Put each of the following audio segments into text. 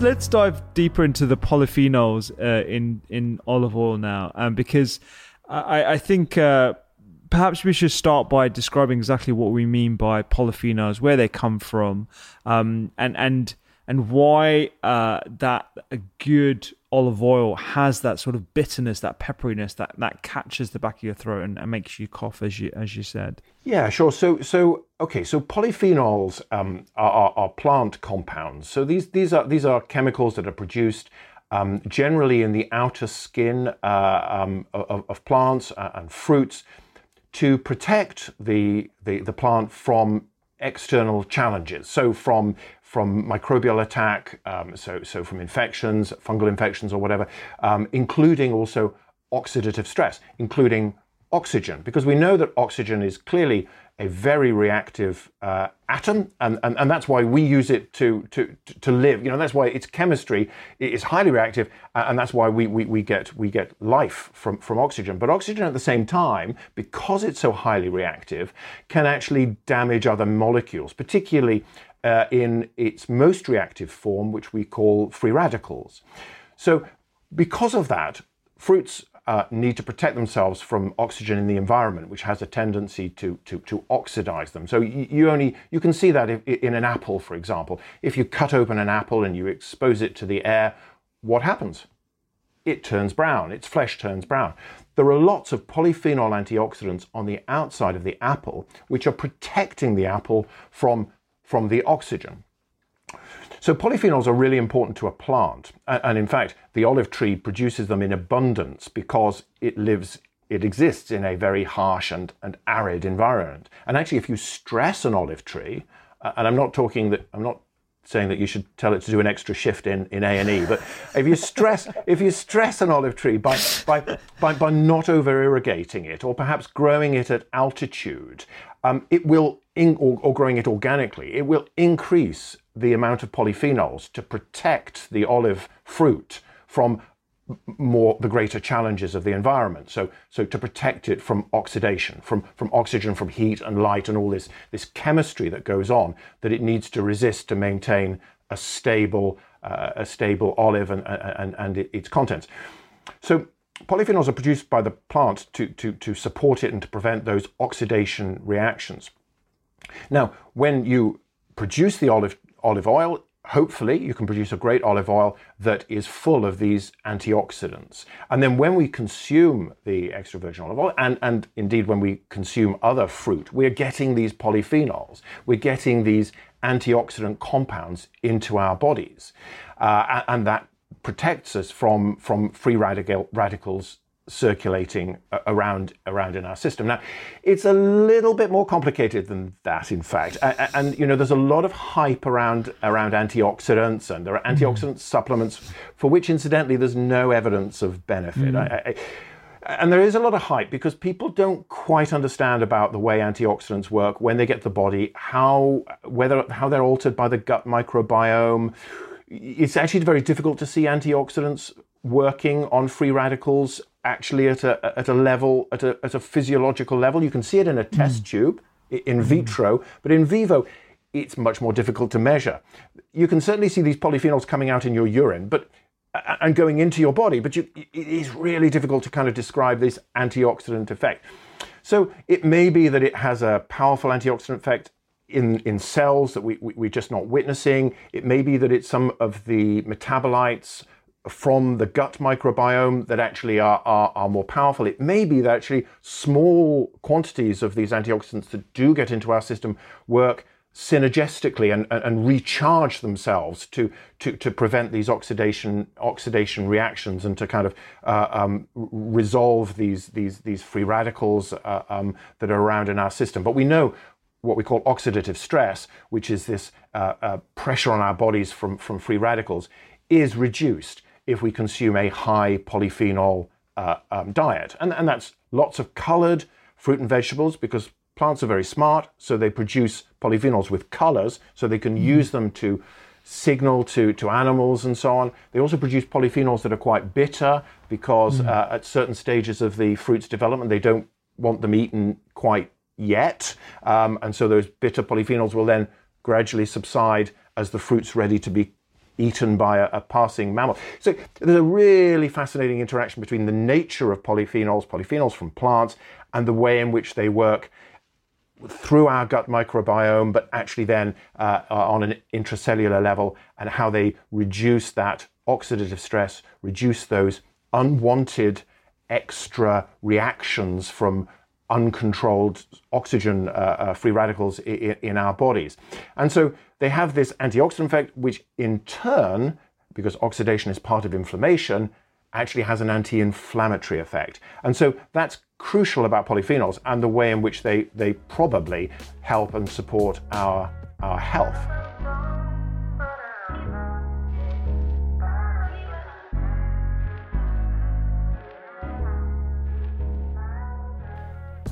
Let's dive deeper into the polyphenols uh, in in olive oil now, um, because I, I think uh, perhaps we should start by describing exactly what we mean by polyphenols, where they come from, um, and and and why uh, that a good olive oil has that sort of bitterness, that pepperiness that, that catches the back of your throat and, and makes you cough, as you as you said. Yeah, sure. So so okay, so polyphenols um, are, are, are, plant compounds. So these these are these are chemicals that are produced. Um, generally, in the outer skin uh, um, of, of, plants uh, and fruits, to protect the, the, the plant from external challenges. So from from microbial attack, um, so, so from infections, fungal infections or whatever, um, including also oxidative stress, including oxygen, because we know that oxygen is clearly a very reactive uh, atom, and, and, and that's why we use it to, to, to live. You know, that's why its chemistry is highly reactive, and that's why we, we, we, get, we get life from, from oxygen. But oxygen at the same time, because it's so highly reactive, can actually damage other molecules, particularly uh, in its most reactive form, which we call free radicals. So, because of that, fruits uh, need to protect themselves from oxygen in the environment, which has a tendency to, to, to oxidize them. So you, only you can see that if, in an apple, for example. If you cut open an apple and you expose it to the air, what happens? It turns brown. Its flesh turns brown. There are lots of polyphenol antioxidants on the outside of the apple, which are protecting the apple from from the oxygen. So polyphenols are really important to a plant. And in fact, the olive tree produces them in abundance because it lives, it exists in a very harsh and, and arid environment. And actually, if you stress an olive tree, and I'm not talking that, I'm not saying that you should tell it to do an extra shift in, in A&E, but if you stress, if you stress an olive tree by, by, by, by not over irrigating it, or perhaps growing it at altitude, um, it will, in, or, or growing it organically, it will increase the amount of polyphenols to protect the olive fruit from more the greater challenges of the environment. So, so to protect it from oxidation, from, from oxygen, from heat and light and all this, this chemistry that goes on that it needs to resist to maintain a stable, uh, a stable olive and, and, and its contents. So polyphenols are produced by the plant to, to, to support it and to prevent those oxidation reactions. Now, when you produce the olive, olive oil, hopefully you can produce a great olive oil that is full of these antioxidants. And then when we consume the extra virgin olive oil, and, and indeed when we consume other fruit, we're getting these polyphenols. We're getting these antioxidant compounds into our bodies. Uh, and that protects us from, from free radical, radicals circulating around around in our system. Now, it's a little bit more complicated than that, in fact. And, and you know, there's a lot of hype around around antioxidants, and there are mm-hmm. antioxidant mm. supplements for which, incidentally, there's no evidence of benefit. Mm. I, I, and there is a lot of hype because people don't quite understand about the way antioxidants work when they get to the body, how whether how they're altered by the gut microbiome. It's actually very difficult to see antioxidants working on free radicals actually at a at a level at a at a physiological level. You can see it in a test mm. tube in vitro, but in vivo it's much more difficult to measure. You can certainly see these polyphenols coming out in your urine, but and going into your body, but you, it is really difficult to kind of describe this antioxidant effect. So it may be that it has a powerful antioxidant effect in, in cells that we, we, we're just not witnessing. It may be that it's some of the metabolites from the gut microbiome that actually are, are, are, more powerful. It may be that actually small quantities of these antioxidants that do get into our system work synergistically and, and, and, recharge themselves to, to, to prevent these oxidation oxidation reactions and to kind of uh, um, resolve these, these, these free radicals uh, um, that are around in our system. But we know what we call oxidative stress, which is this uh, uh pressure on our bodies from, from free radicals, is reduced if we consume a high polyphenol uh, um, diet. And, and that's lots of colored fruit and vegetables because plants are very smart, so they produce polyphenols with colors, so they can mm. use them to signal to, to animals and so on. They also produce polyphenols that are quite bitter because mm. uh, at certain stages of the fruit's development, they don't want them eaten quite yet. Um, and so those bitter polyphenols will then gradually subside as the fruit's ready to be eaten by a, a, passing mammal. So there's a really fascinating interaction between the nature of polyphenols, polyphenols from plants, and the way in which they work through our gut microbiome, but actually then uh, on an intracellular level, and how they reduce that oxidative stress, reduce those unwanted extra reactions from uncontrolled oxygen uh, uh, free radicals in, our bodies. And so they have this antioxidant effect, which in turn, because oxidation is part of inflammation, actually has an anti inflammatory effect. And so that's crucial about polyphenols and the way in which they, they probably help and support our, our health.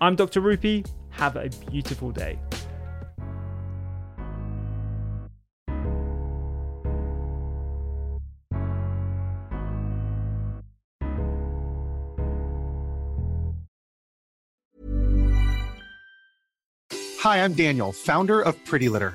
I'm Dr. Rupy. Have a beautiful day. Hi, I'm Daniel, founder of Pretty Litter.